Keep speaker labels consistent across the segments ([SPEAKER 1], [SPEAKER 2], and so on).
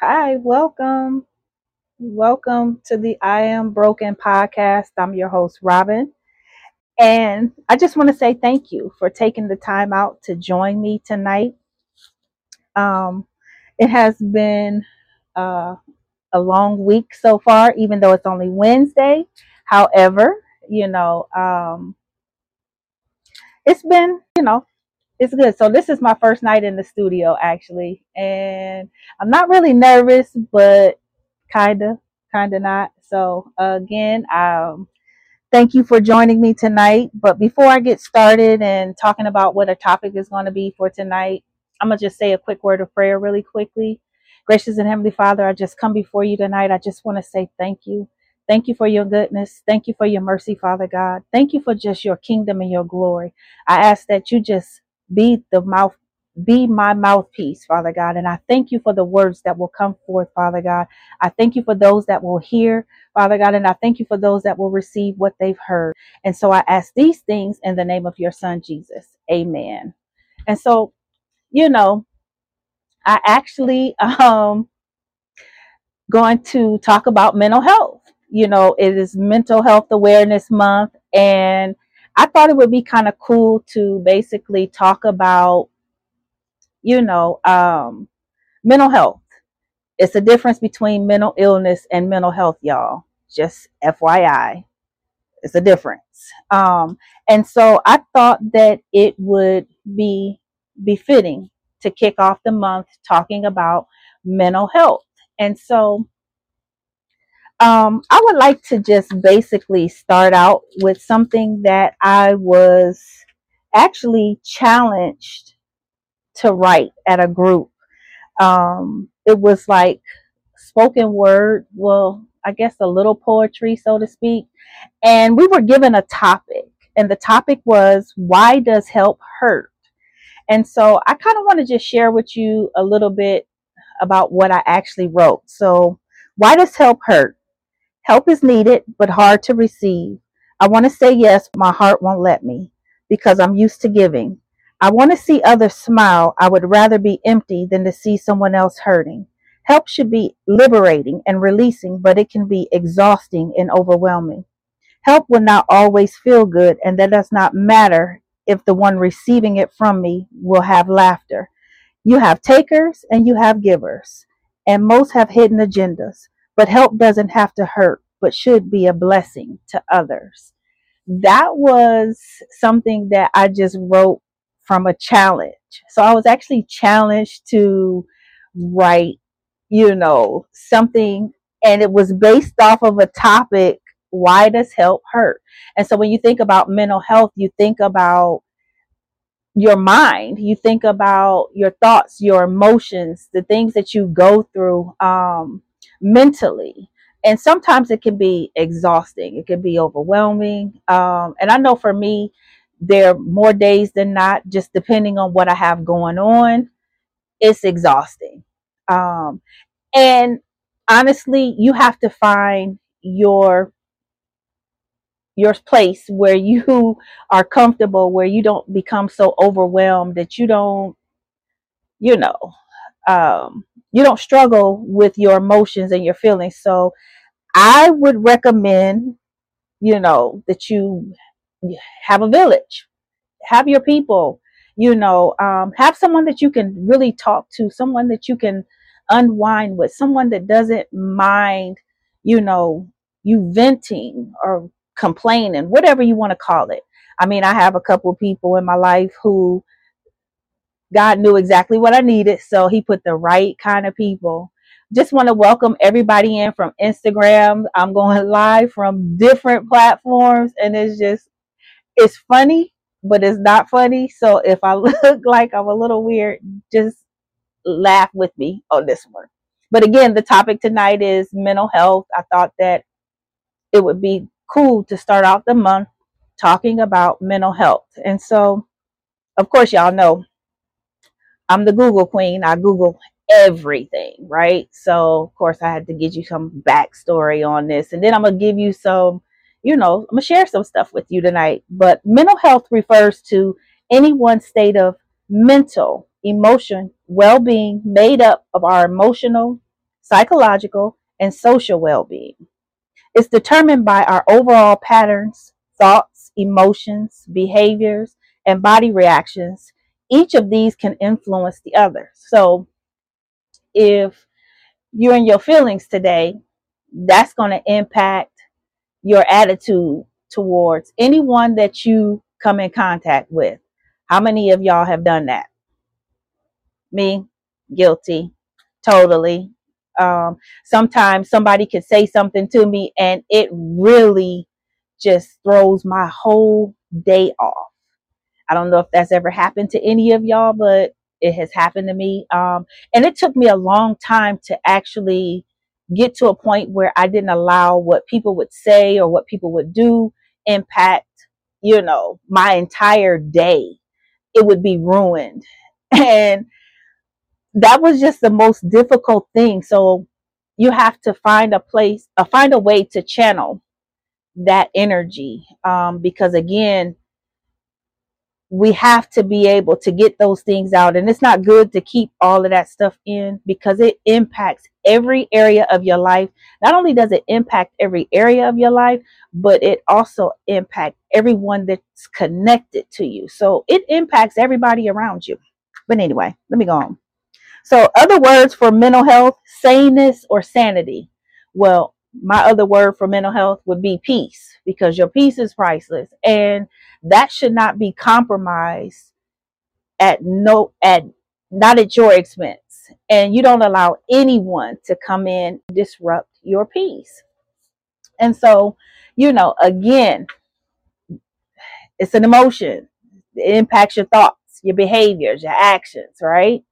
[SPEAKER 1] Hi, welcome. Welcome to the I Am Broken podcast. I'm your host, Robin. And I just want to say thank you for taking the time out to join me tonight. Um, it has been uh, a long week so far, even though it's only Wednesday. However, you know, um, it's been, you know, it's good. So this is my first night in the studio actually, and I'm not really nervous, but kinda, kinda not. So uh, again, um, thank you for joining me tonight. But before I get started and talking about what a topic is going to be for tonight, I'm gonna just say a quick word of prayer really quickly. Gracious and Heavenly Father, I just come before you tonight. I just want to say thank you. Thank you for your goodness. Thank you for your mercy, Father God. Thank you for just your kingdom and your glory. I ask that you just be the mouth, be my mouthpiece, Father God. And I thank you for the words that will come forth, Father God. I thank you for those that will hear, Father God, and I thank you for those that will receive what they've heard. And so I ask these things in the name of your Son, Jesus. Amen. And so, you know, I actually um going to talk about mental health. You know, it is Mental Health Awareness Month, and I thought it would be kind of cool to basically talk about, you know, um, mental health. It's a difference between mental illness and mental health, y'all. Just FYI, it's a difference. Um, and so I thought that it would be befitting to kick off the month talking about mental health. And so um, I would like to just basically start out with something that I was actually challenged to write at a group. Um, it was like spoken word, well, I guess a little poetry, so to speak. And we were given a topic, and the topic was, Why does help hurt? And so I kind of want to just share with you a little bit about what I actually wrote. So, why does help hurt? Help is needed, but hard to receive. I want to say yes, but my heart won't let me because I'm used to giving. I want to see others smile. I would rather be empty than to see someone else hurting. Help should be liberating and releasing, but it can be exhausting and overwhelming. Help will not always feel good, and that does not matter if the one receiving it from me will have laughter. You have takers and you have givers, and most have hidden agendas. But help doesn't have to hurt, but should be a blessing to others. That was something that I just wrote from a challenge. So I was actually challenged to write, you know, something, and it was based off of a topic why does help hurt? And so when you think about mental health, you think about your mind you think about your thoughts your emotions the things that you go through um, mentally. And sometimes it can be exhausting. It can be overwhelming. Um, and i know for me there are more days than not just depending on what i have going on it's exhausting. Um, and honestly you have to find your your place where you are comfortable, where you don't become so overwhelmed that you don't, you know, um, you don't struggle with your emotions and your feelings. So I would recommend, you know, that you have a village, have your people, you know, um, have someone that you can really talk to, someone that you can unwind with, someone that doesn't mind, you know, you venting or complaining, whatever you want to call it. I mean, I have a couple of people in my life who God knew exactly what I needed, so He put the right kind of people. Just want to welcome everybody in from Instagram. I'm going live from different platforms, and it's just, it's funny, but it's not funny. So if I look like I'm a little weird, just laugh with me on this one. But again, the topic tonight is mental health. I thought that it would be cool to start out the month talking about mental health. And so, of course, y'all know I'm the Google queen. I Google everything, right? So, of course, I had to give you some backstory on this. And then I'm going to give you some, you know, I'm going to share some stuff with you tonight. But mental health refers to any one state of mental, emotion, well being made up of our emotional, psychological, and social well being. It's determined by our overall patterns, thoughts, emotions, behaviors, and body reactions. Each of these can influence the other. So if you're in your feelings today, that's going to impact your attitude towards anyone that you come in contact with. How many of y'all have done that? Me, guilty, totally. Um, sometimes somebody could say something to me and it really just throws my whole day off. I don't know if that's ever happened to any of y'all, but it has happened to me. Um, and it took me a long time to actually get to a point where I didn't allow what people would say or what people would do impact, you know, my entire day. It would be ruined. And that was just the most difficult thing. So you have to find a place, uh, find a way to channel that energy. Um, because again, we have to be able to get those things out. And it's not good to keep all of that stuff in because it impacts every area of your life. Not only does it impact every area of your life, but it also impacts everyone that's connected to you. So it impacts everybody around you. But anyway, let me go on. So, other words for mental health, saneness or sanity. Well, my other word for mental health would be peace because your peace is priceless and that should not be compromised at no at not at your expense. And you don't allow anyone to come in disrupt your peace. And so you know again it's an emotion. It impacts your thoughts your behaviors your actions right?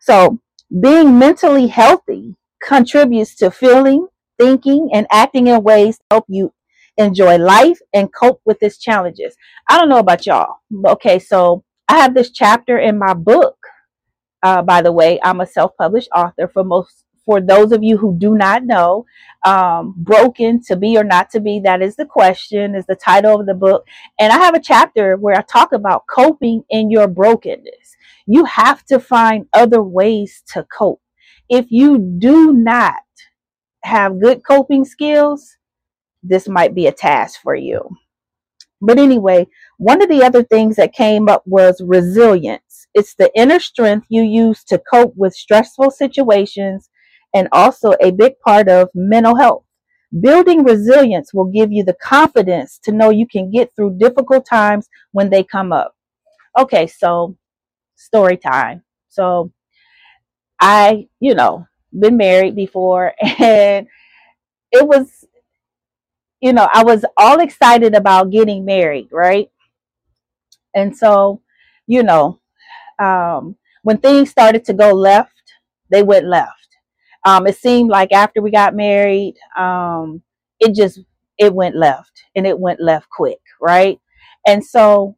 [SPEAKER 1] So being mentally healthy contributes to feeling thinking and acting in ways to help you enjoy life and cope with its challenges. I don't know about y'all. Okay, so I have this chapter in my book. Uh, by the way, I'm a self-published author. For most, for those of you who do not know, um, "Broken to Be or Not to Be" that is the question, is the title of the book, and I have a chapter where I talk about coping in your brokenness. You have to find other ways to cope. If you do not have good coping skills, this might be a task for you. But anyway, one of the other things that came up was resilience. It's the inner strength you use to cope with stressful situations and also a big part of mental health. Building resilience will give you the confidence to know you can get through difficult times when they come up. Okay, so story time. So I, you know, been married before and it was you know i was all excited about getting married right? And so you know um, when things started to go left they went left. Um, it seemed like after we got married um, it just it went left and it went left quick right? And so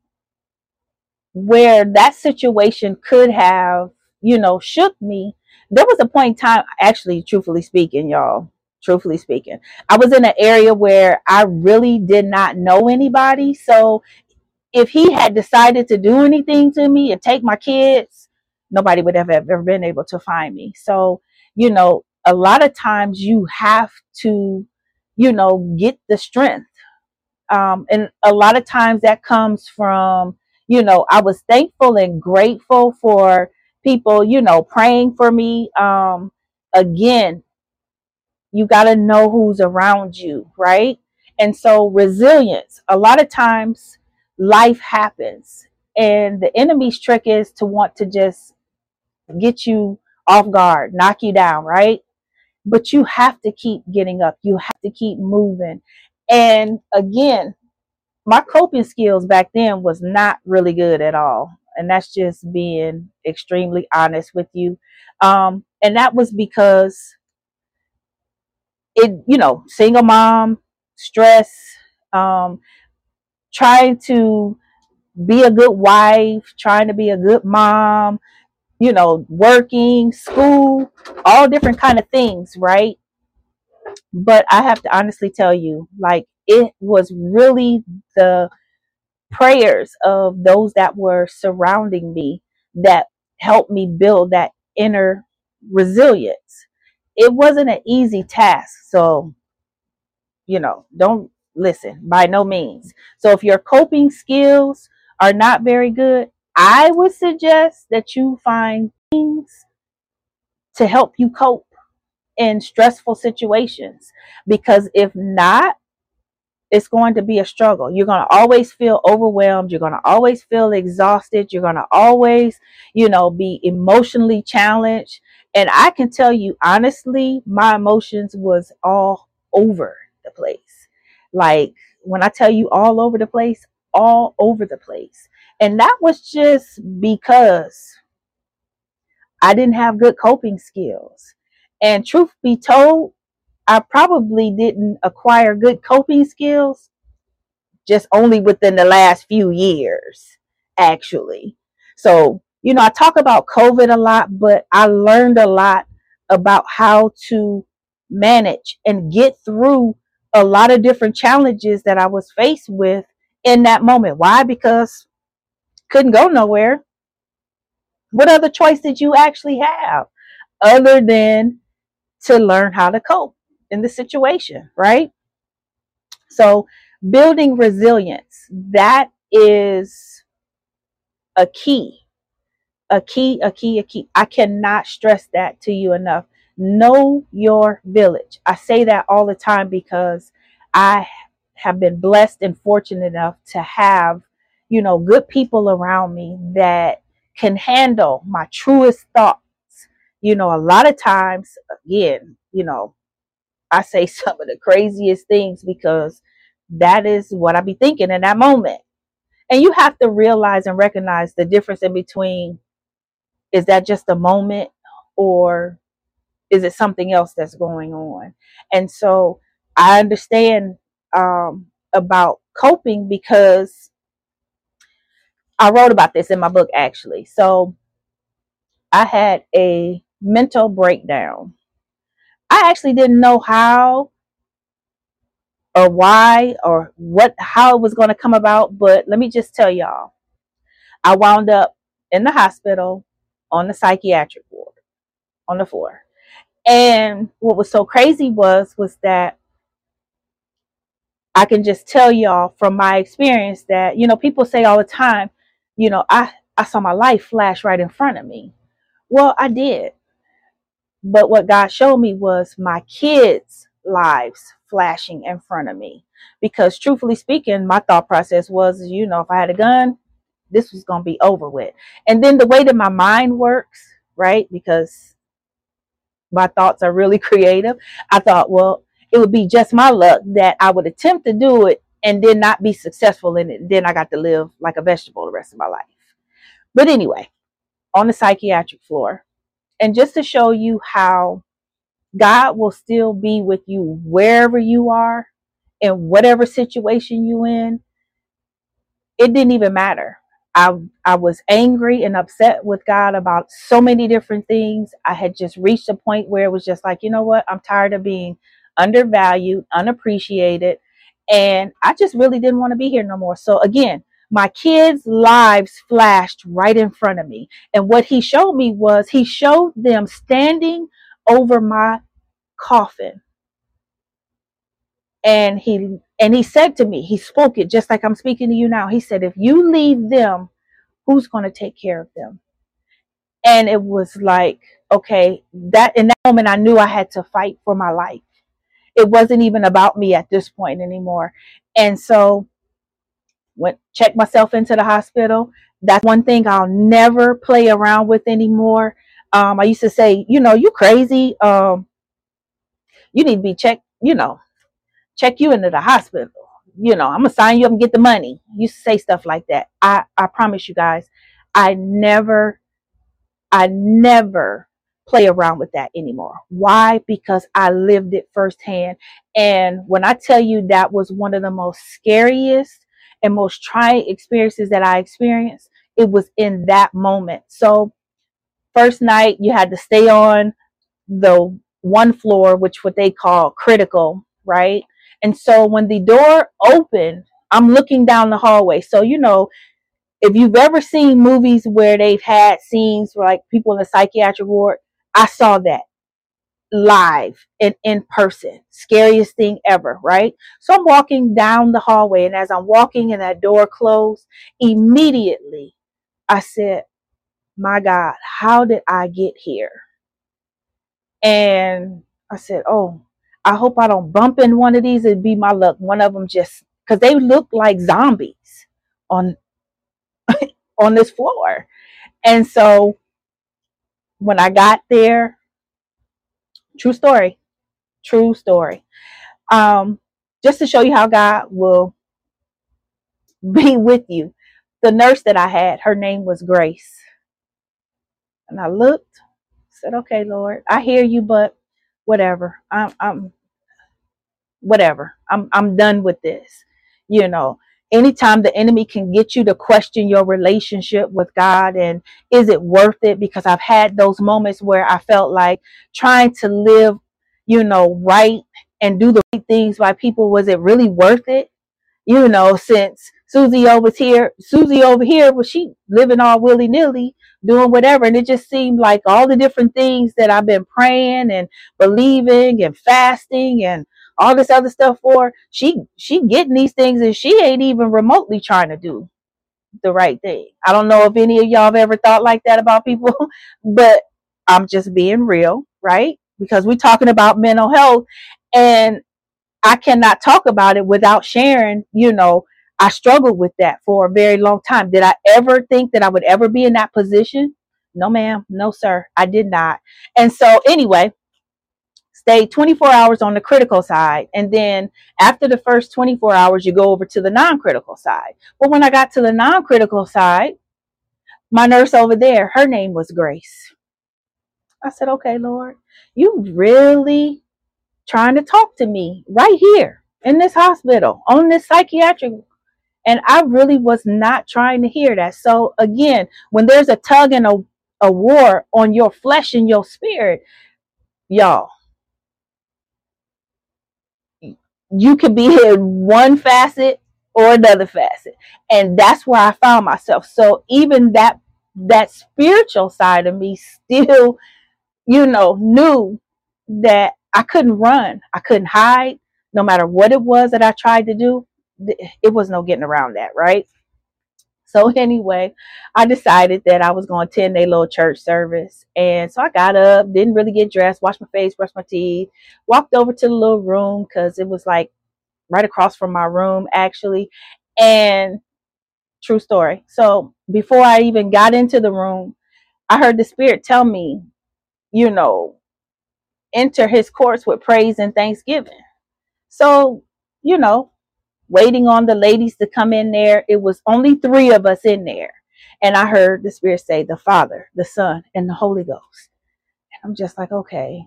[SPEAKER 1] where that situation could have you know shook me there was a point in time, actually, truthfully speaking, y'all, truthfully speaking, I was in an area where I really did not know anybody. So if he had decided to do anything to me and take my kids, nobody would have ever been able to find me. So, you know, a lot of times you have to, you know, get the strength. Um, and a lot of times that comes from, you know, I was thankful and grateful for people, you know, praying for me. Um, again, you got to know who's around you, right? And so, resilience, a lot of times life happens, and the enemy's trick is to want to just get you off guard, knock you down, right? But you have to keep getting up, you have to keep moving. And again, my coping skills back then was not really good at all and that's just being extremely honest with you. Um, and that was because it, you know, single mom, stress, um, trying to be a good wife, trying to be a good mom, you know, working, school, all different kind of things, right? But I have to honestly tell you, like it was really the prayers of those that were surrounding me that helped me build that inner resilience. It wasn't an easy task. So, you know, don't listen by no means. So if your coping skills are not very good, I would suggest that you find things to help you cope in stressful situations because if not it's going to be a struggle. You're going to always feel overwhelmed. You're going to always feel exhausted. You're going to always, you know, be emotionally challenged. And I can tell you honestly, my emotions was all over the place. Like when I tell you all over the place, all over the place. And that was just because I didn't have good coping skills. And truth be told, I probably didn't acquire good coping skills just only within the last few years, actually. So, you know, I talk about COVID a lot, but I learned a lot about how to manage and get through a lot of different challenges that I was faced with in that moment. Why? Because couldn't go nowhere. What other choice did you actually have other than to learn how to cope? in the situation, right? So, building resilience, that is a key, a key, a key, a key. I cannot stress that to you enough. Know your village. I say that all the time because I have been blessed and fortunate enough to have, you know, good people around me that can handle my truest thoughts. You know, a lot of times, again, you know, I say some of the craziest things because that is what I be thinking in that moment. And you have to realize and recognize the difference in between is that just a moment or is it something else that's going on? And so I understand um, about coping because I wrote about this in my book actually. So I had a mental breakdown I actually didn't know how or why or what how it was going to come about, but let me just tell y'all. I wound up in the hospital on the psychiatric ward on the floor. And what was so crazy was was that I can just tell y'all from my experience that you know people say all the time, you know, I I saw my life flash right in front of me. Well, I did. But what God showed me was my kids' lives flashing in front of me. Because truthfully speaking, my thought process was, you know, if I had a gun, this was going to be over with. And then the way that my mind works, right? Because my thoughts are really creative. I thought, well, it would be just my luck that I would attempt to do it and then not be successful in it. Then I got to live like a vegetable the rest of my life. But anyway, on the psychiatric floor, and just to show you how God will still be with you wherever you are, in whatever situation you in. It didn't even matter. I I was angry and upset with God about so many different things. I had just reached a point where it was just like, you know what? I'm tired of being undervalued, unappreciated, and I just really didn't want to be here no more. So again, my kids' lives flashed right in front of me. And what he showed me was he showed them standing over my coffin. And he and he said to me, he spoke it just like I'm speaking to you now. He said, if you leave them, who's going to take care of them? And it was like, okay, that in that moment I knew I had to fight for my life. It wasn't even about me at this point anymore. And so went checked myself into the hospital. That's one thing I'll never play around with anymore. Um, I used to say, you know, you crazy. Um, you need to be checked, you know, check you into the hospital. You know, I'm gonna sign you up and get the money. You say stuff like that. I, I promise you guys, I never, I never play around with that anymore. Why? Because I lived it firsthand. And when I tell you that was one of the most scariest and most trying experiences that I experienced, it was in that moment. So, first night, you had to stay on the one floor, which what they call critical, right? And so when the door opened, I'm looking down the hallway. So, you know, if you've ever seen movies where they've had scenes where like people in the psychiatric ward, I saw that. live and in person. Scariest thing ever, right? So I'm walking down the hallway, and as I'm walking and that door closed, immediately I said, My God, how did I get here? And I said, Oh, I hope I don't bump in one of these. It'd be my luck. One of them just because they look like zombies on on this floor. And so when I got there, true story, true story. Um, just to show you how God will be with you. The nurse that I had, her name was Grace. And I looked, said, Okay, Lord, I hear you, but whatever. I'm I'm whatever. I'm I'm done with this. You know, anytime the enemy can get you to question your relationship with God and is it worth it? Because I've had those moments where I felt like trying to live, you know, right and do the right things by people, was it really worth it? You know, since Susie over here, Susie over here, was she living all willy nilly, doing whatever? And it just seemed like all the different things that I've been praying and believing and fasting and all this other stuff for she she getting these things and she ain't even remotely trying to do the right thing i don't know if any of y'all have ever thought like that about people but i'm just being real right because we're talking about mental health and i cannot talk about it without sharing you know i struggled with that for a very long time did i ever think that i would ever be in that position no ma'am no sir i did not and so anyway stay 24 hours on the critical side. And then after the first 24 hours, you go over to the non critical side. But when I got to the non critical side, my nurse over there, her name was Grace. I said, okay, Lord, you really trying to talk to me right here in this hospital on this psychiatric. And I really was not trying to hear that. So again, when there's a tug and a, a war on your flesh and your spirit, y'all, you could be in one facet or another facet. And that's where i found myself. So even that that spiritual side of me still you know knew that i couldn't run. I couldn't hide no matter what it was that i tried to do it was no getting around that right so anyway, I decided that I was going to attend a little church service. And so I got up, didn't really get dressed, washed my face, brushed my teeth, walked over to the little room because it was like right across from my room actually. And true story. So before I even got into the room, I heard the spirit tell me, you know, enter his courts with praise and thanksgiving. So, you know, waiting on the ladies to come in there. It was only three of us in there. And I heard the Spirit say, the Father, the Son, and the Holy Ghost. And I'm just like, okay.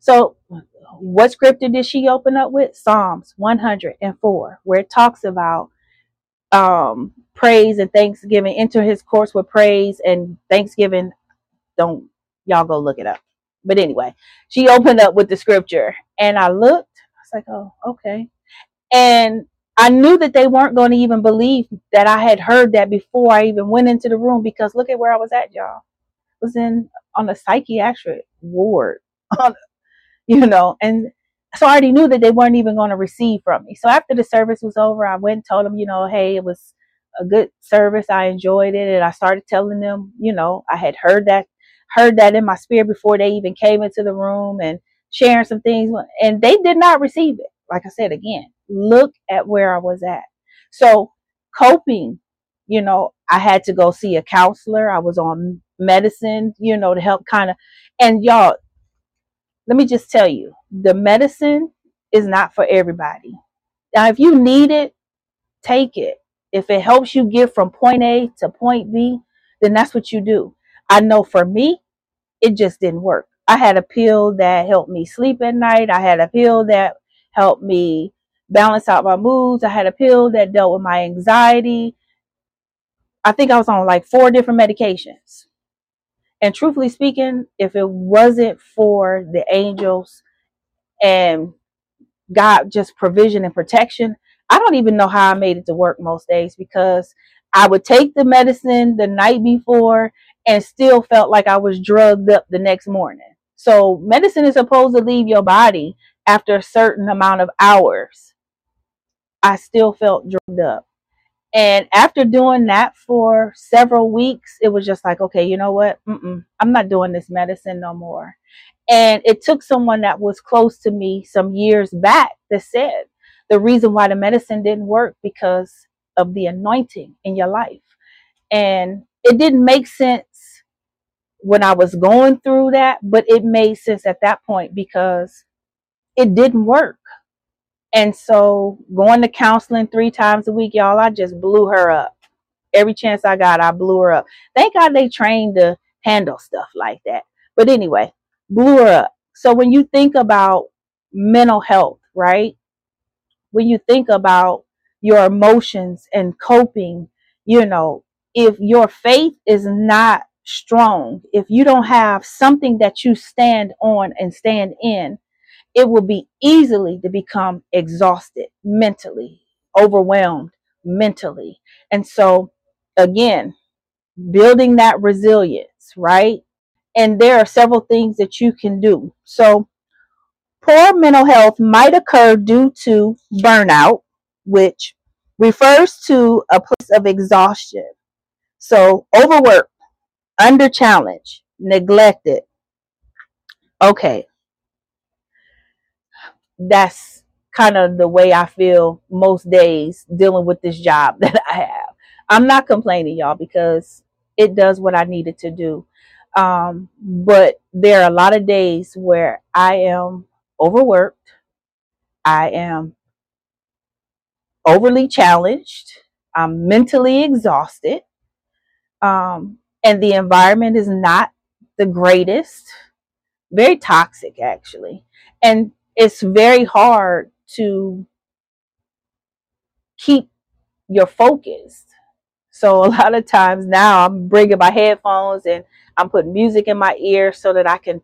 [SPEAKER 1] So, what scripture did she open up with? Psalms 104, where it talks about um, praise and thanksgiving. Enter his courts with praise and thanksgiving. Don't y'all go look it up. But anyway, she opened up with the scripture, and I looked. I was like, oh, okay. And I knew that they weren't going to even believe that I had heard that before I even went into the room because look at where I was at, y'all. I was in on a psychiatric ward, you know, and so I already knew that they weren't even going to receive from me. So after the service was over, I went and told them, you know, hey, it was a good service. I enjoyed it, and I started telling them, you know, I had heard that heard that in my spirit before they even came into the room and sharing some things, and they did not receive it. Like I said again, look at where I was at. So coping, you know, I had to go see a counselor. I was on medicine, you know, to help kind of, and y'all, let me just tell you, the medicine is not for everybody. Now, if you need it, take it. If it helps you get from point A to point B, then that's what you do. I know for me, it just didn't work. I had a pill that helped me sleep at night. I had a pill that helped me balance out my moods. I had a pill that dealt with my anxiety. I think I was on like four different medications. And truthfully speaking, if it wasn't for the angels and God just provision and protection, I don't even know how I made it to work most days because I would take the medicine the night before and still felt like I was drugged up the next morning. So medicine is supposed to leave your body after a certain amount of hours. I still felt drugged up. And after doing that for several weeks, it was just like, okay, you know what? Mm-mm, I'm not doing this medicine no more. And it took someone that was close to me some years back that said the reason why the medicine didn't work because of the anointing in your life. And it didn't make sense when I was going through that, but it made sense at that point because it didn't work. And so going to counseling three times a week, y'all, I just blew her up. Every chance I got, I blew her up. Thank God they trained to handle stuff like that. But anyway, blew her up. So when you think about mental health, right? When you think about your emotions and coping, you know, if your faith is not strong, if you don't have something that you stand on and stand in, it will be easily to become exhausted mentally, overwhelmed mentally. And so, again, building that resilience, right? And there are several things that you can do. So, poor mental health might occur due to burnout, which refers to a place of exhaustion. So, overwork, under challenge, neglected. Okay, that's kind of the way I feel most days dealing with this job that I have. I'm not complaining, y'all, because it does what I needed to do. Um, but there are a lot of days where I am overworked, I am overly challenged, I'm mentally exhausted, um, and the environment is not the greatest, very toxic, actually. And it's very hard to keep your focus. So a lot of times now I'm bringing my headphones and I'm putting music in my ear so that I can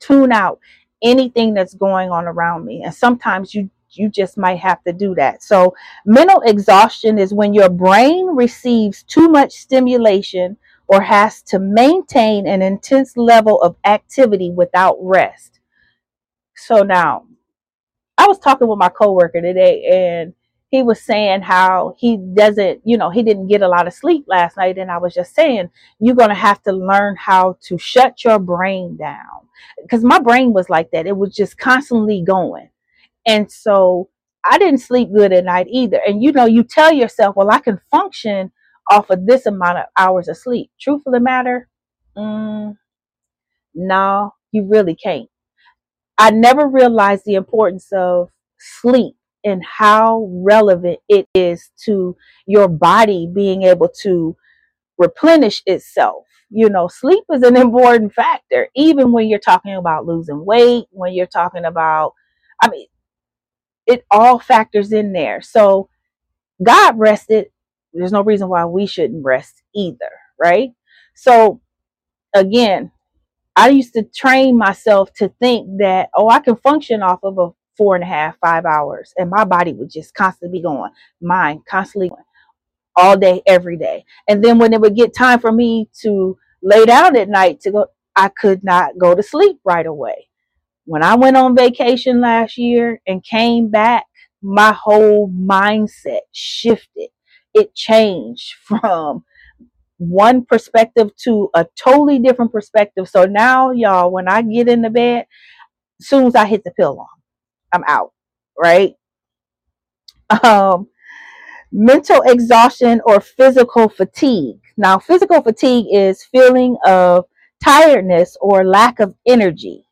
[SPEAKER 1] tune out anything that's going on around me. And sometimes you you just might have to do that. So mental exhaustion is when your brain receives too much stimulation or has to maintain an intense level of activity without rest. So now I was talking with my coworker today and he was saying how he doesn't, you know, he didn't get a lot of sleep last night. And I was just saying, you're going to have to learn how to shut your brain down. Because my brain was like that. It was just constantly going. And so I didn't sleep good at night either. And, you know, you tell yourself, well, I can function off of this amount of hours of sleep. Truth of the matter, mm, no, you really can't. I never realized the importance of sleep and how relevant it is to your body being able to replenish itself. You know, sleep is an important factor, even when you're talking about losing weight, when you're talking about, I mean, it all factors in there. So, God rested. There's no reason why we shouldn't rest either, right? So, again, I used to train myself to think that, oh, I can function off of a four and a half, five hours, and my body would just constantly be going, mind constantly going, all day, every day. And then when it would get time for me to lay down at night to go, I could not go to sleep right away. When I went on vacation last year and came back, my whole mindset shifted. It changed from one perspective to a totally different perspective. So now, y'all, when I get in the bed, as soon as I hit the pillow, I'm out, right? Um, mental exhaustion or physical fatigue. Now, physical fatigue is feeling of tiredness or lack of energy.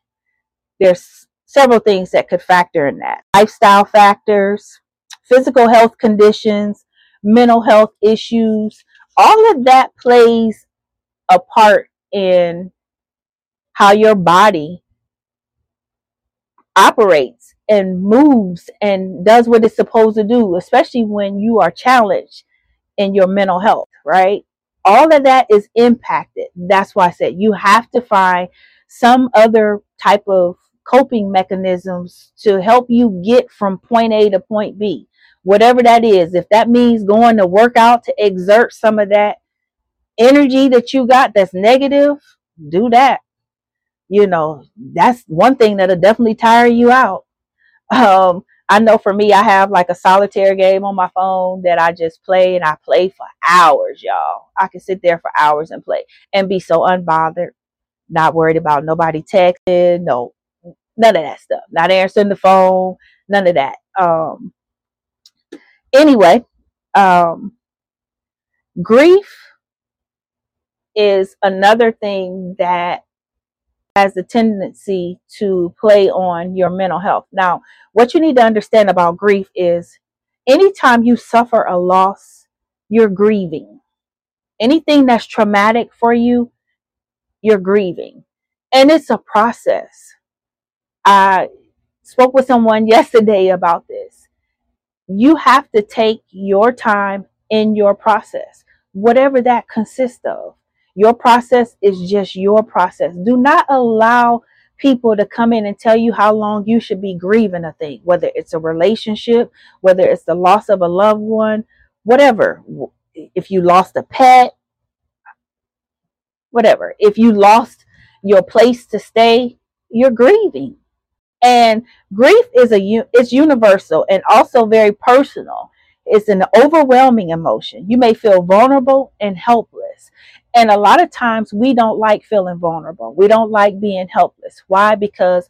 [SPEAKER 1] There's several things that could factor in that. Lifestyle factors, physical health conditions, mental health issues, all of that plays a part in how your body operates and moves and does what it's supposed to do, especially when you are challenged in your mental health, right? All of that is impacted. That's why I said you have to find some other type of coping mechanisms to help you get from point A to point B whatever that is. If that means going to work out to exert some of that energy that you got that's negative, do that. you know, that's one thing that'll definitely tire you out. Um, I know for me, I have like a solitaire game on my phone that I just play and I play for hours, y'all. I can sit there for hours and play and be so unbothered, not worried about nobody texting, no, none of that stuff, not answering the phone, none of that. Um, anyway, um, grief is another thing that has a tendency to play on your mental health. Now, what you need to understand about grief is anytime you suffer a loss, you're grieving. Anything that's traumatic for you, you're grieving. And it's a process. I spoke with someone yesterday about this. You have to take your time in your process, whatever that consists of. Your process is just your process. Do not allow people to come in and tell you how long you should be grieving a thing, whether it's a relationship, whether it's the loss of a loved one, whatever. If you lost a pet, whatever. If you lost your place to stay, you're grieving. And grief is a it's universal and also very personal. It's an overwhelming emotion. You may feel vulnerable and helpless. And a lot of times we don't like feeling vulnerable. We don't like being helpless. Why? Because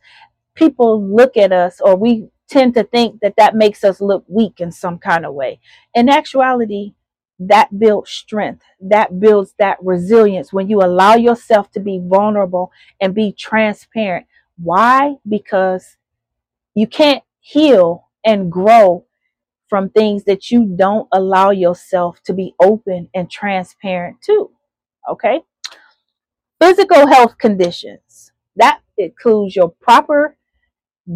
[SPEAKER 1] people look at us or we tend to think that that makes us look weak in some kind of way. In actuality, that builds strength. That builds that resilience when you allow yourself to be vulnerable and be transparent. Why? Because you can't heal and grow from things that you don't allow yourself to be open and transparent to. Okay. Physical health conditions that includes your proper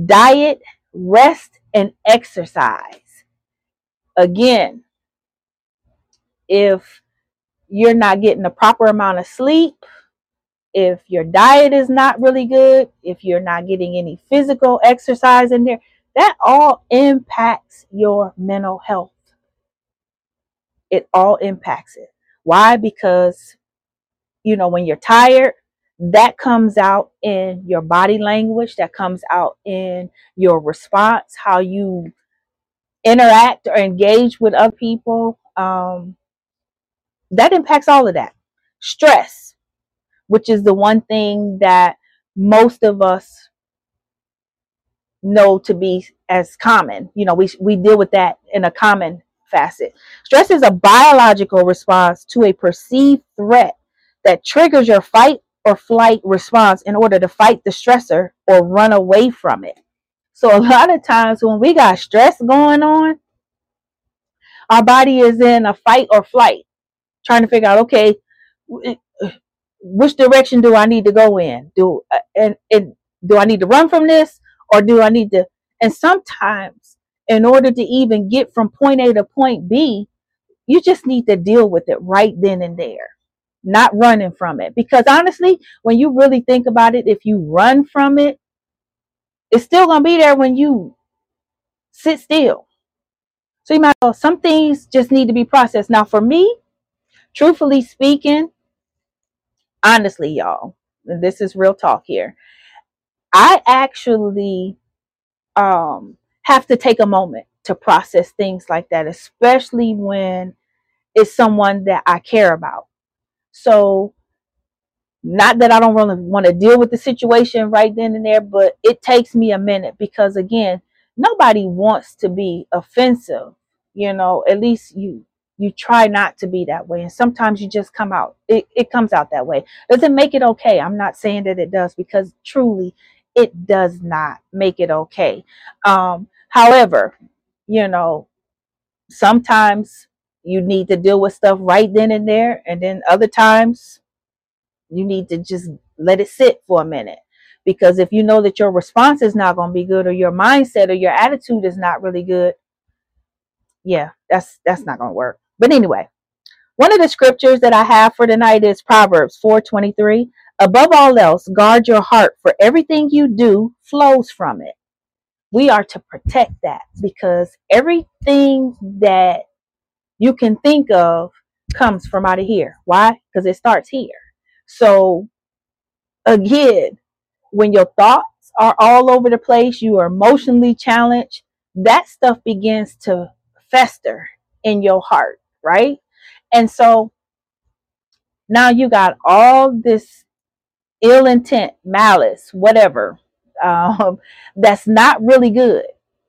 [SPEAKER 1] diet, rest, and exercise. Again, if you're not getting the proper amount of sleep, if your diet is not really good, if you're not getting any physical exercise in there, that all impacts your mental health. It all impacts it. Why? Because you know, when you're tired, that comes out in your body language, that comes out in your response, how you interact or engage with other people. Um, that impacts all of that. Stress, which is the one thing that most of us know to be as common. You know, we, we deal with that in a common facet. Stress is a biological response to a perceived threat that triggers your fight or flight response in order to fight the stressor or run away from it. So a lot of times when we got stress going on, our body is in a fight or flight, trying to figure out, okay, which direction do I need to go in? Do uh, and, and do I need to run from this or do I need to? And sometimes, in order to even get from point A to point B, you just need to deal with it right then and there not running from it. Because honestly, when you really think about it, if you run from it, it's still to be there when you sit still. So you might well, some things just need to be processed. Now, for me, truthfully speaking, honestly, y'all, this is real talk here. I actually um, have to take a moment to process things like that, especially when it's someone that I care about. So, not that I don't really want to deal with the situation right then and there, but it takes me a minute because, again, nobody wants to be offensive. You know, at least you you try not to be that way and sometimes you just come out it, it comes out that way. Does it make it okay? I'm not saying that it does because truly it does not make it okay. Um however you know sometimes you need to deal with stuff right then and there and then other times you need to just let it sit for a minute. Because if you know that your response is not going to be good or your mindset or your attitude is not really good yeah that's that's not going to work but anyway one of the scriptures that i have for tonight is proverbs 423 above all else guard your heart for everything you do flows from it we are to protect that because everything that you can think of comes from out of here. Why? Because it starts here. So again, when your thoughts are all over the place, you are emotionally challenged, that stuff begins to fester in your heart, right? And so now you got all this ill intent, malice, whatever, um, that's not really good.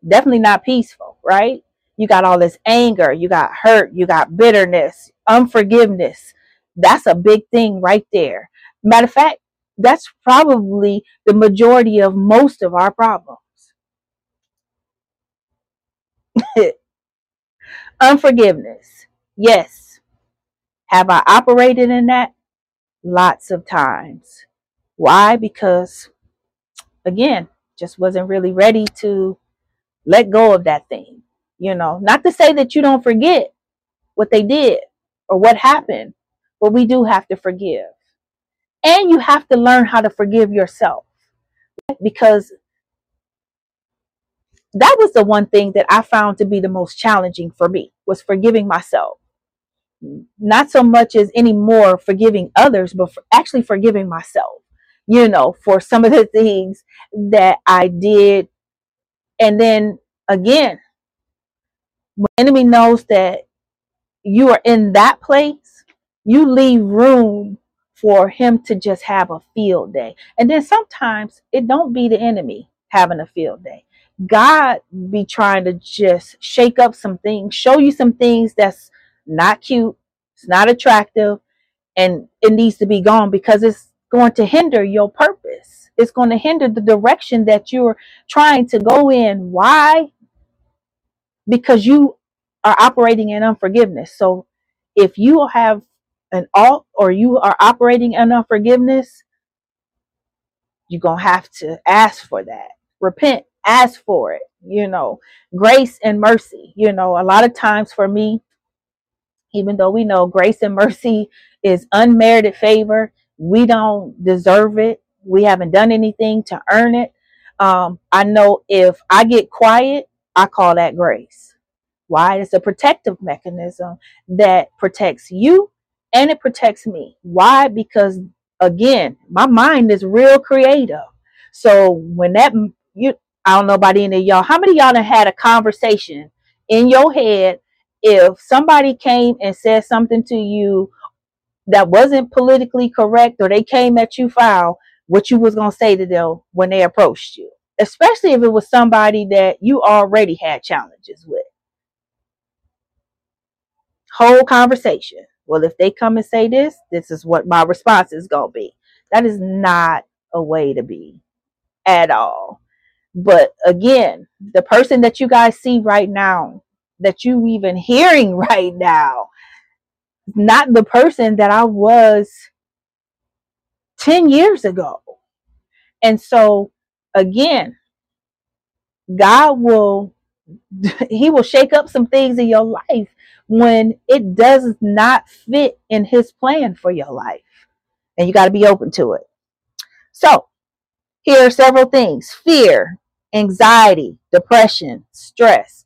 [SPEAKER 1] Definitely not peaceful, right? You got all this anger, you got hurt, you got bitterness, unforgiveness. That's a big thing right there. Matter of fact, that's probably the majority of most of our problems. Unforgiveness. Yes. Have I operated in that? Lots of times. Why? Because, again, just wasn't really ready to let go of that thing. You know, not to say that you don't forget what they did or what happened, but we do have to forgive. And you have to learn how to forgive yourself because that was the one thing that I found to be the most challenging for me was forgiving myself. Not so much as anymore forgiving others, but for actually forgiving myself, you know, for some of the things that I did. And then again, when the enemy knows that you are in that place, you leave room for him to just have a field day. And then sometimes it don't be the enemy having a field day. God be trying to just shake up some things, show you some things that's not cute, it's not attractive, and it needs to be gone because it's going to hinder your purpose. It's going to hinder the direction that you're trying to go in. Why? Because you are operating in unforgiveness. So if you have an alt or you are operating in unforgiveness, you're going to have to ask for that. Repent, ask for it, you know, grace and mercy. You know, a lot of times for me, even though we know grace and mercy is unmerited favor, we don't deserve it. We haven't done anything to earn it. Um, I know if I get quiet, I call that grace. Why? It's a protective mechanism that protects you and it protects me. Why? Because again, my mind is real creative. So when that you I don't know about any of y'all, how many y'all have had a conversation in your head if somebody came and said something to you that wasn't politically correct or they came at you foul, what you was gonna say to them when they approached you. Especially if it was somebody that you already had challenges with. Whole conversation. Well, if they come and say this, this is what my response is gonna be. That is not a way to be at all. But again, the person that you guys see right now, that you even hearing right now, not the person that I was 10 years ago. And so again, God will he will shake up some things in your life when it does not fit in his plan for your life. And you got to be open to it. So, here are several things. Fear, anxiety, depression, stress.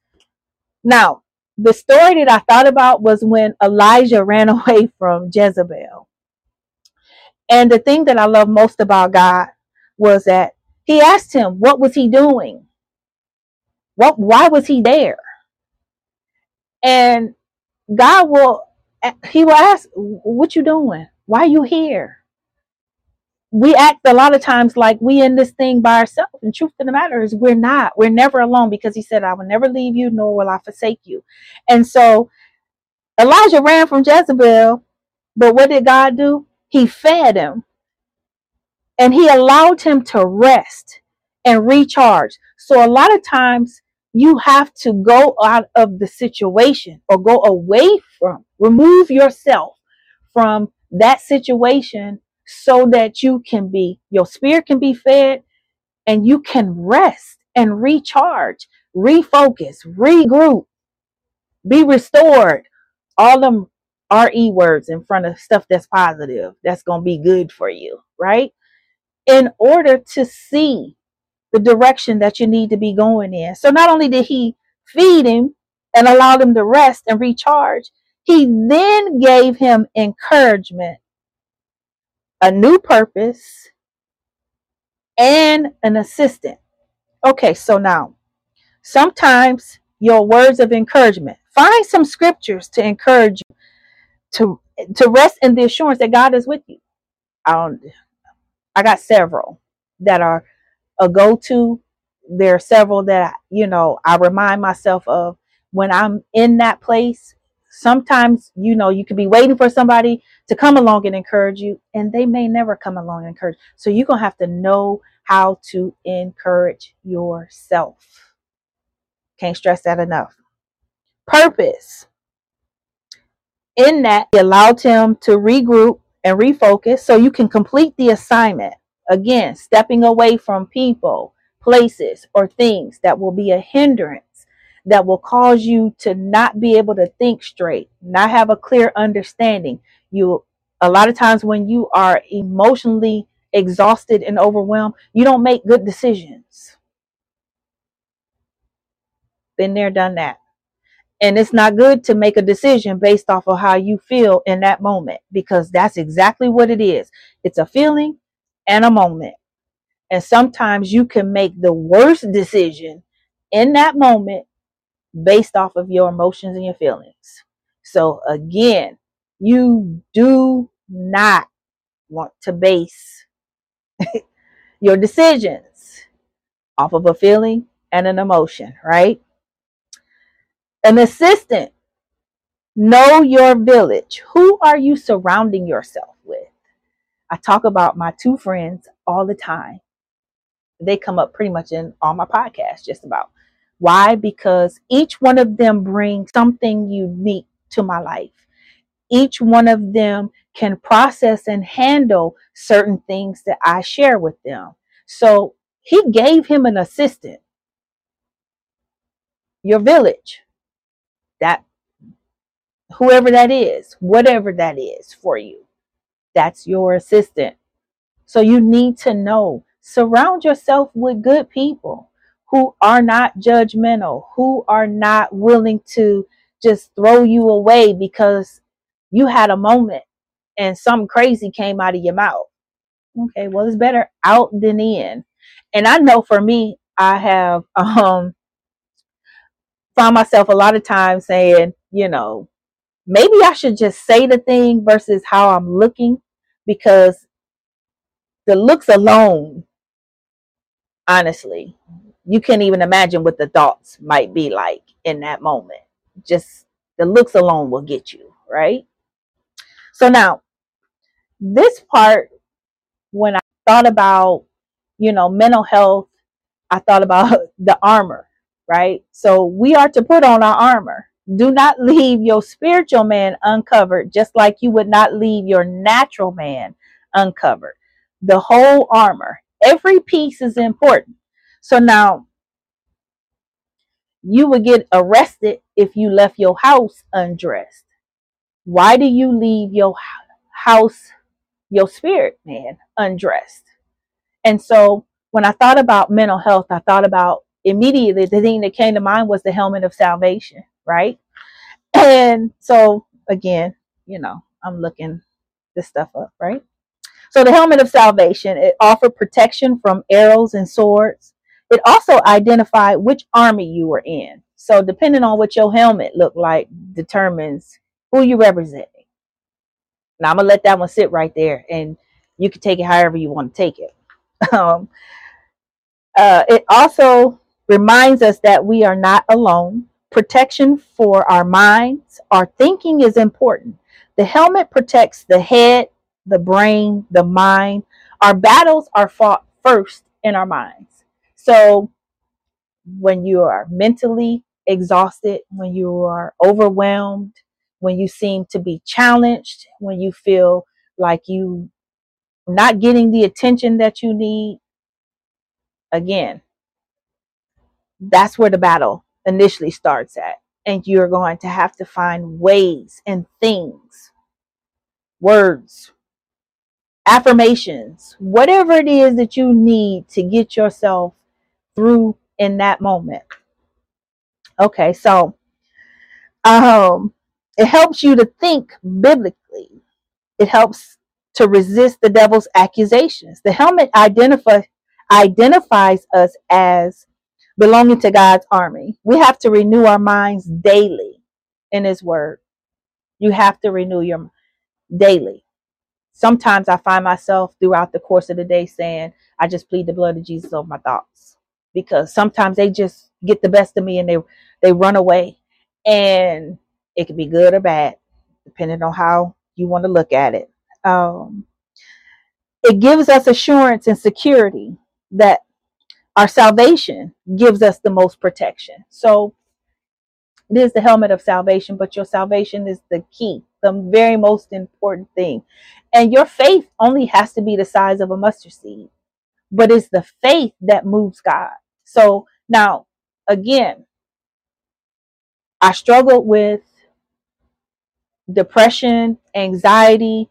[SPEAKER 1] Now, the story that I thought about was when Elijah ran away from Jezebel. And the thing that I love most about God was that he asked him, what was he doing? What why was he there? And God will he will ask, what you doing? Why are you here? We act a lot of times like we in this thing by ourselves. And truth of the matter is we're not. We're never alone because he said, I will never leave you, nor will I forsake you. And so Elijah ran from Jezebel, but what did God do? He fed him and he allowed him to rest and recharge. So a lot of times you have to go out of the situation or go away from, remove yourself from that situation so that you can be, your spirit can be fed and you can rest and recharge, refocus, regroup, be restored. All them RE words in front of stuff that's positive, that's going to be good for you, right? In order to see the direction that you need to be going in. So not only did he feed him and allow him to rest and recharge, he then gave him encouragement, a new purpose, and an assistant. Okay, so now sometimes your words of encouragement. Find some scriptures to encourage you to to rest in the assurance that God is with you. I don't I got several that are a go-to. There are several that you know I remind myself of when I'm in that place. Sometimes you know you could be waiting for somebody to come along and encourage you, and they may never come along and encourage. So you're gonna have to know how to encourage yourself. Can't stress that enough. Purpose. In that, he allowed him to regroup and refocus so you can complete the assignment. Again, stepping away from people, places, or things that will be a hindrance, that will cause you to not be able to think straight, not have a clear understanding. You, a lot of times, when you are emotionally exhausted and overwhelmed, you don't make good decisions. Been there, done that. And it's not good to make a decision based off of how you feel in that moment because that's exactly what it is. It's a feeling and a moment. And sometimes you can make the worst decision in that moment based off of your emotions and your feelings. So again, you do not want to base your decisions off of a feeling and an emotion, right? An assistant, know your village. Who are you surrounding yourself with? I talk about my two friends all the time. They come up pretty much in all my podcasts, just about. Why? Because each one of them brings something unique to my life. Each one of them can process and handle certain things that I share with them. So he gave him an assistant, your village, that whoever that is, whatever that is for you, that's your assistant. So you need to know, surround yourself with good people who are not judgmental, who are not willing to just throw you away because you had a moment and something crazy came out of your mouth. Okay, well, it's better out than in. And I know for me, I have um found myself a lot of times saying, you know, maybe I should just say the thing versus how I'm looking because the looks alone, honestly, you can't even imagine what the thoughts might be like in that moment. Just the looks alone will get you, right? So now, this part, when I thought about, you know, mental health, I thought about the armor, right? So we are to put on our armor. Do not leave your spiritual man uncovered, just like you would not leave your natural man uncovered. The whole armor, every piece is important. So now you would get arrested if you left your house undressed. Why do you leave your house, your spirit man, undressed? And so when I thought about mental health, I thought about immediately the thing that came to mind was the helmet of salvation, right? And so again, you know, I'm looking this stuff up, right? So the helmet of salvation, it offered protection from arrows and swords. It also identified which army you were in. So depending on what your helmet looked like determines who you representing. Now I'm gonna let that one sit right there and you can take it however you want to take it. Um, uh, it also reminds us that we are not alone. Protection for our minds, our thinking is important. The helmet protects the head, the brain, the mind. Our battles are fought first in our minds. So when you are mentally exhausted, when you are overwhelmed, when you seem to be challenged, when you feel like you not getting the attention that you need, again, that's where the battle initially starts at. And you're going to have to find ways and things, words, affirmations, whatever it is that you need to get yourself through in that moment. Okay, so um it helps you to think biblically. It helps to resist the devil's accusations. The helmet identify, identifies us as belonging to God's army. We have to renew our minds daily in His Word. You have to renew your daily. Sometimes I find myself throughout the course of the day saying, I just plead the blood of Jesus over my thoughts because sometimes they just get the best of me and they they run away and it can be good or bad depending on how you want to look at it. Um, it gives us assurance and security that our salvation gives us the most protection. So it is the helmet of salvation, but your salvation is the key, the very most important thing. And your faith only has to be the size of a mustard seed, but it's the faith that moves God. So now, again, I struggled with depression, anxiety.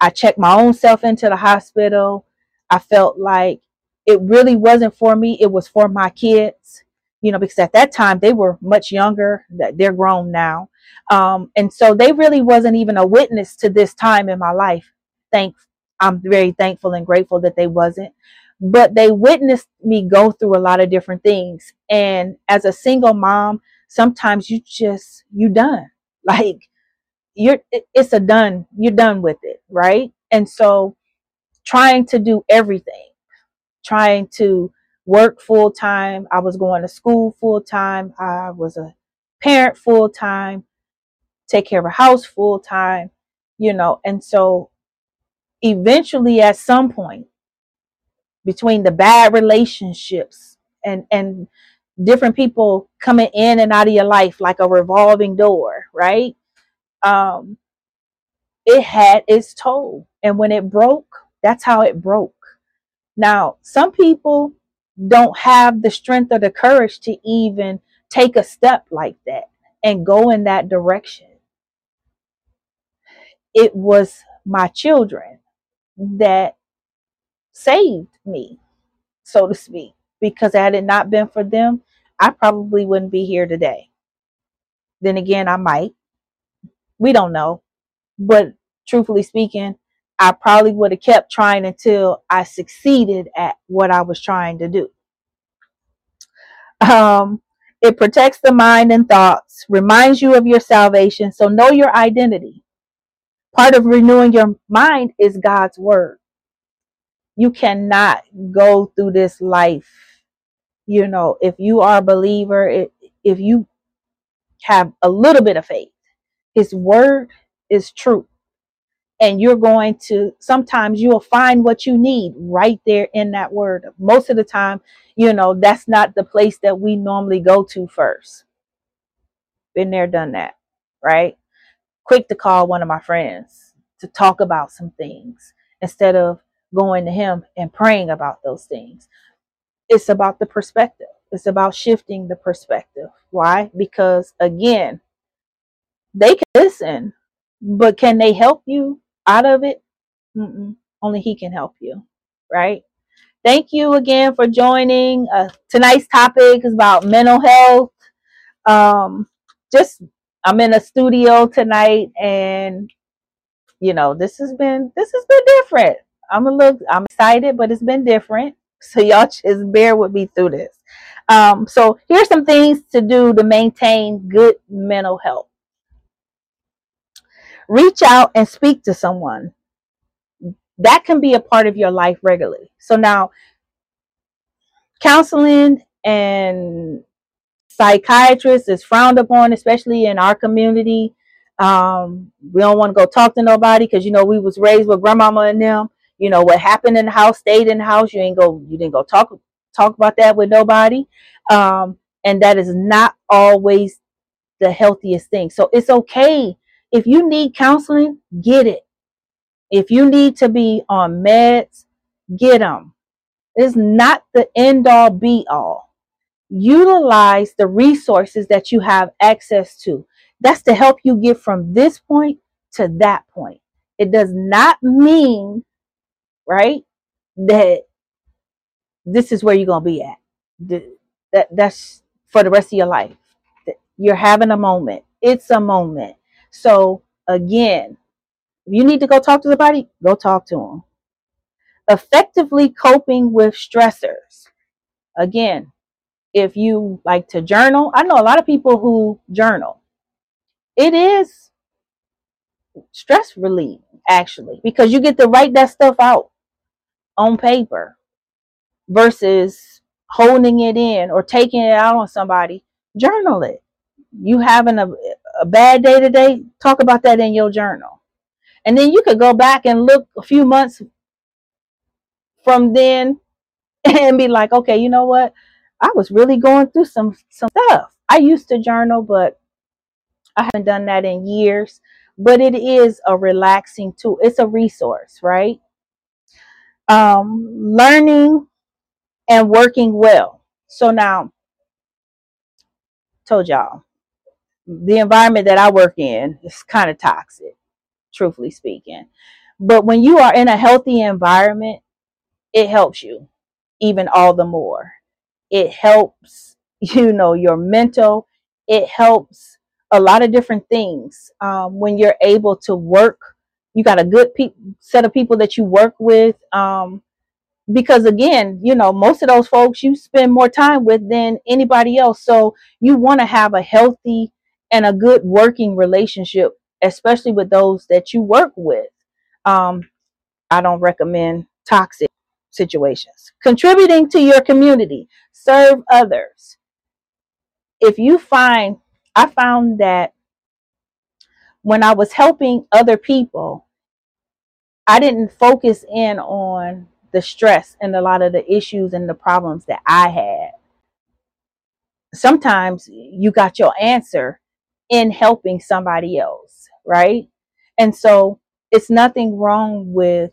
[SPEAKER 1] I checked my own self into the hospital. I felt like it really wasn't for me, it was for my kids, you know, because at that time they were much younger, they're grown now. Um, and so they really wasn't even a witness to this time in my life. Thank I'm very thankful and grateful that they wasn't. But they witnessed me go through a lot of different things. And as a single mom, sometimes you just you done. Like you're it's a done you're done with it right and so trying to do everything trying to work full time i was going to school full time i was a parent full time take care of a house full time you know and so eventually at some point between the bad relationships and and different people coming in and out of your life like a revolving door right um, it had its toll. And when it broke, that's how it broke. Now, some people don't have the strength or the courage to even take a step like that and go in that direction. It was my children that saved me, so to speak, because had it not been for them, I probably wouldn't be here today. Then again, I might. We don't know. But truthfully speaking, I probably would have kept trying until I succeeded at what I was trying to do. Um, it protects the mind and thoughts, reminds you of your salvation. So know your identity. Part of renewing your mind is God's word. You cannot go through this life, you know, if you are a believer, if you have a little bit of faith, His word is true. And you're going to sometimes you'll find what you need right there in that word. Most of the time you know that's not the place that we normally go to first. Been there done that right quick to call one of my friends to talk about some things instead of going to him and praying about those things it's about the perspective it's about shifting the perspective why because again they can listen but can they help you out of it, Mm-mm. only He can help you, right? Thank you again for joining. Uh, tonight's topic is about mental health. Um, just I'm in a studio tonight, and you know this has been this has been different. I'm a little I'm excited, but it's been different. So y'all just bear with me through this. Um, so here's some things to do to maintain good mental health reach out and speak to someone. That can be a part of your life regularly. So now, counseling and psychiatrists is frowned upon, especially in our community. Um, we don't want to go talk to nobody because you know we was raised with grandmama and them. You know what happened in the house stayed in the house. You ain't go. You didn't go talk talk about that with nobody. Um, and that is not always the healthiest thing. So it's okay if you need counseling, get it. If you need to be on meds, get them. It's not the end all be all. Utilize the resources that you have access to. That's to help you get from this point to that point. It does not mean, right, that this is where you're going to be at. That, that's for the rest of your life. You're having a moment. It's a moment. So again, if you need to go talk to somebody, go talk to them. effectively coping with stressors. Again, if you like to journal, I know a lot of people who journal. It is stress relief, actually, because you get to write that stuff out on paper versus holding it in or taking it out on somebody. Journal it. You having a, a bad day today, talk about that in your journal. And then you could go back and look a few months from then and be like, okay, you know what? I was really going through some some stuff. I used to journal, but I haven't done that in years. But it is a relaxing tool. It's a resource, right? Um, learning and working well. So now, told y'all, the environment that I work in is kind of toxic, truthfully speaking. But when you are in a healthy environment, it helps you even all the more. It helps, you know, your mental, it helps a lot of different things um, when you're able to work. You got a good pe- set of people that you work with. Um, because again, you know, most of those folks you spend more time with than anybody else. So you want to have a healthy and a good working relationship, especially with those that you work with. Um, I don't recommend toxic situations. Contributing to your community, serve others. If you find, I found that when I was helping other people, I didn't focus in on the stress and a lot of the issues and the problems that I had. Sometimes you got your answer in helping somebody else, right? And so it's nothing wrong with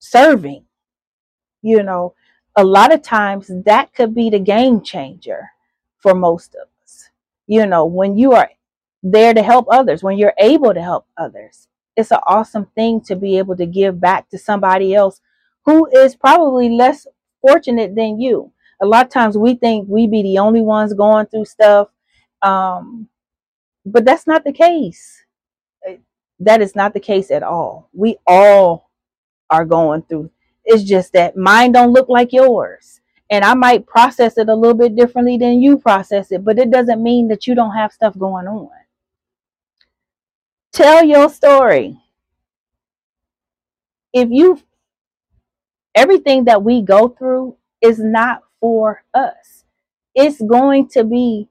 [SPEAKER 1] serving. You know, a lot of times that could be the game changer for most of us. You know, when you are there to help others, when you're able to help others, it's an awesome thing to be able to give back to somebody else who is probably less fortunate than you. A lot of times we think we be the only ones going through stuff, um, but that's not the case. That is not the case at all. We all are going through. It's just that mine don't look like yours. And I might process it a little bit differently than you process it, but it doesn't mean that you don't have stuff going on. Tell your story. If you everything that we go through is not for us. It's going to be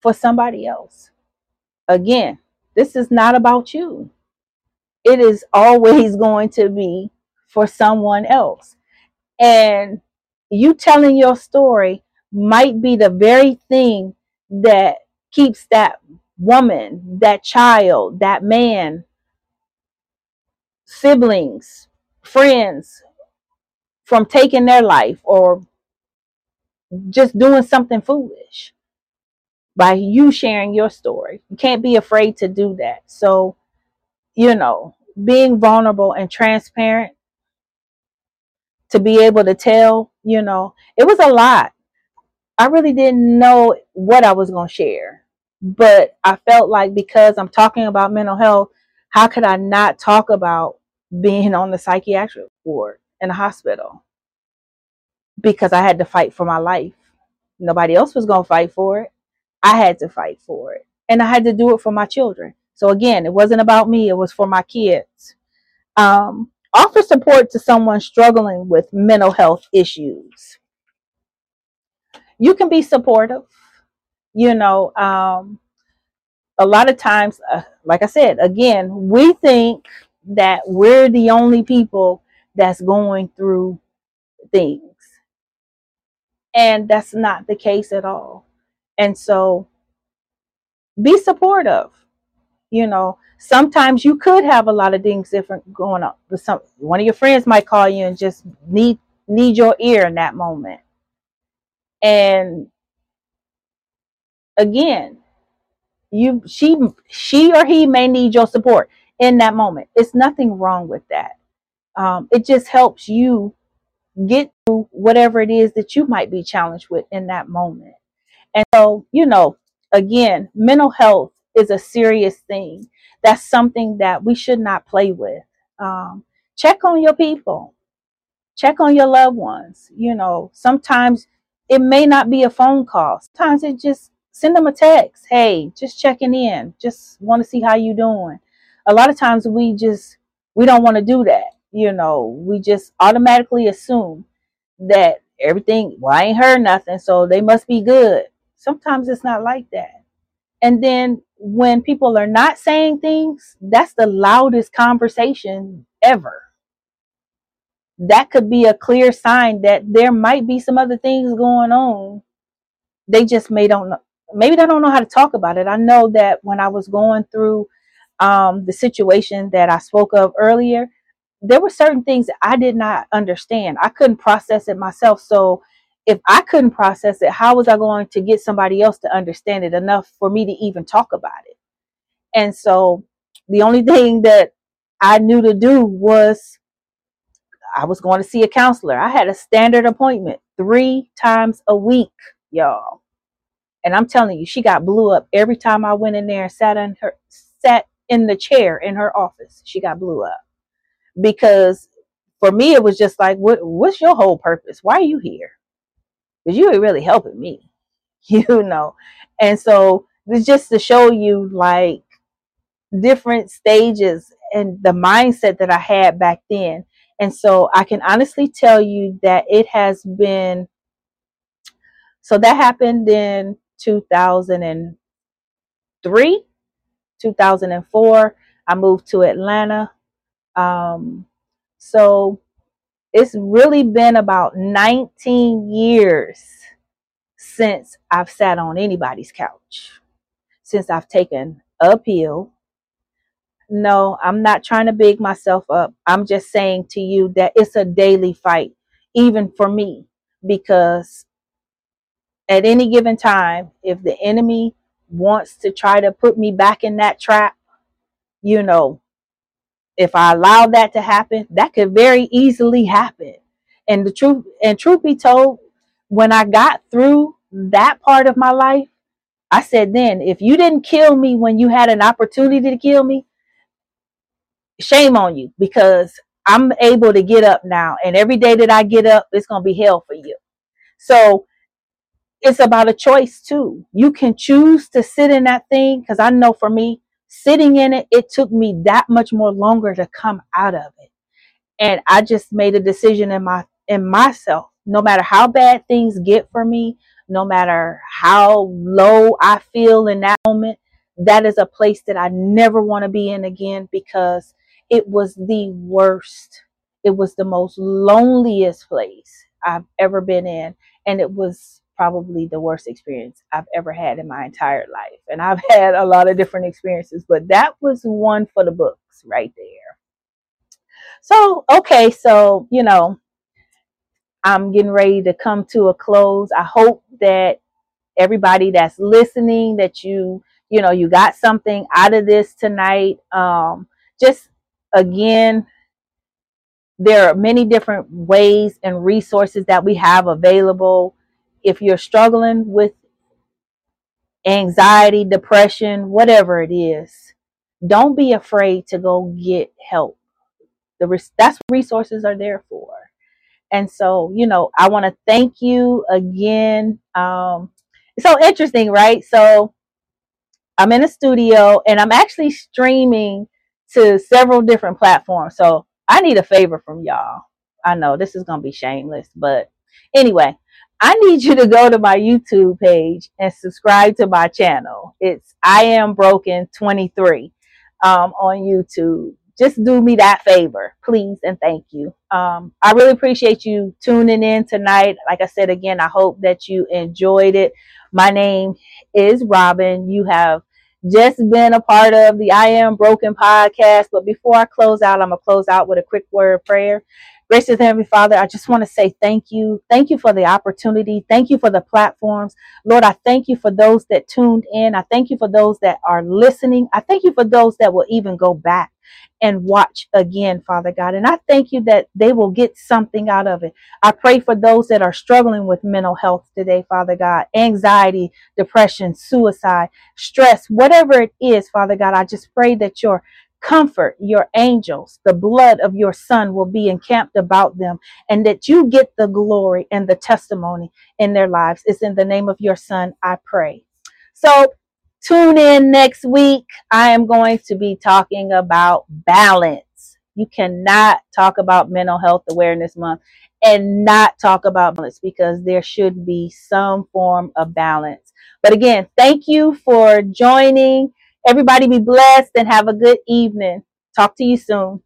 [SPEAKER 1] for somebody else. Again, this is not about you. It is always going to be for someone else. And you telling your story might be the very thing that keeps that woman, that child, that man, siblings, friends, from taking their life or just doing something foolish by you sharing your story. You can't be afraid to do that. So, you know, being vulnerable and transparent to be able to tell, you know, it was a lot. I really didn't know what I was going to share, but I felt like because I'm talking about mental health, how could I not talk about being on the psychiatric ward? in a hospital because I had to fight for my life. Nobody else was going to fight for it. I had to fight for it. And I had to do it for my children. So again, it wasn't about me, it was for my kids. Um, offer support to someone struggling with mental health issues. You can be supportive. You know, um, a lot of times, uh, like I said, again, we think that we're the only people that's going through things. And that's not the case at all. And so be supportive. You know, sometimes you could have a lot of things different going on. But some one of your friends might call you and just need need your ear in that moment. And again, you she she or he may need your support in that moment. It's nothing wrong with that um, it just helps you get through whatever it is that you might be challenged with in that moment. And so, you know, again, mental health is a serious thing. That's something that we should not play with. Um, check on your people. check on your loved ones. You know, sometimes it may not be a phone call. Sometimes it just send them a text. Hey, just checking in. Just want to see how you doing. A lot of times we just we don't want to do that. You know, we just automatically assume that everything, well, I ain't heard nothing, so they must be good. Sometimes it's not like that. And then when people are not saying things, that's the loudest conversation ever. That could be a clear sign that there might be some other things going on. They just may don't know. Maybe they don't know how to talk about it. I know that when I was going through um, the situation that I spoke of earlier, there were certain things that I did not understand. I couldn't process it myself. So if I couldn't process it, how was I going to get somebody else to understand it enough for me to even talk about it? And so the only thing that I knew to do was I was going to see a counselor. I had a standard appointment three times a week, y'all. And I'm telling you, she got blew up every time I went in there and sat in her sat in the chair in her office. She got blew up because for me it was just like what what's your whole purpose why are you here because you ain't really helping me you know? And so it's just to show you like different stages and the mindset that i had back then. And so i can honestly tell you that it has been so that happened in 2003 2004 i moved to atlanta. Um, so it's really been about 19 years since I've sat on anybody's couch, since I've taken a pill. No, I'm not trying to big myself up. I'm just saying to you that it's a daily fight, even for me, because at any given time, if the enemy wants to try to put me back in that trap, you know, if I allow that to happen, that could very easily happen. And the truth and truth be told, when I got through that part of my life, I said then, if you didn't kill me when you had an opportunity to kill me, shame on you because I'm able to get up now. And every day that I get up, it's going to be hell for you. So it's about a choice too. You can choose to sit in that thing because I know for me, sitting in it, it took me that much more longer to come out of it. And I just made a decision in my in myself. No matter how bad things get for me, no matter how low I feel in that moment, that is a place that I never want to be in again because it was the worst. It was the most loneliest place I've ever been in. And it was probably the worst experience I've ever had in my entire life. And I've had a lot of different experiences, but that was one for the books right there. So, okay, so, you know, I'm getting ready to come to a close. I hope that everybody that's listening that you, you know, you got something out of this tonight. Um just again, there are many different ways and resources that we have available if you're struggling with anxiety, depression, whatever it is, don't be afraid to go get help. The res- that's what resources are there for. And so, you know, I want to thank you again. Um, it's so interesting, right? So I'm in a studio and I'm actually streaming to several different platforms. So I need a favor from y'all. I know this is going to be shameless, but anyway, I need you to go to my YouTube page and subscribe to my channel. It's I am broken 23 um, on YouTube. Just do me that favor, please, and thank you. Um, I really appreciate you tuning in tonight. Like I said again, I hope that you enjoyed it. My name is Robin. You have just been a part of the I Am Broken podcast. But before I close out, I'm going to close out with a quick word of prayer. Gracious Heavenly Father, I just want to say thank you. Thank you for the opportunity. Thank you for the platforms. Lord, I thank you for those that tuned in. I thank you for those that are listening. I thank you for those that will even go back and watch again, Father God. And I thank you that they will get something out of it. I pray for those that are struggling with mental health today, Father God, anxiety, depression, suicide, stress, whatever it is, Father God. I just pray that your comfort your angels. The blood of your son will be encamped about them, and that you get the glory and the testimony in their lives. It's in the name of your son I pray. So tune in next week. I am going to be talking about balance. You cannot talk about mental health awareness month and not talk about balance because there should be some form of balance. But again, thank you for joining. Everybody be blessed and have a good evening. Talk to you soon.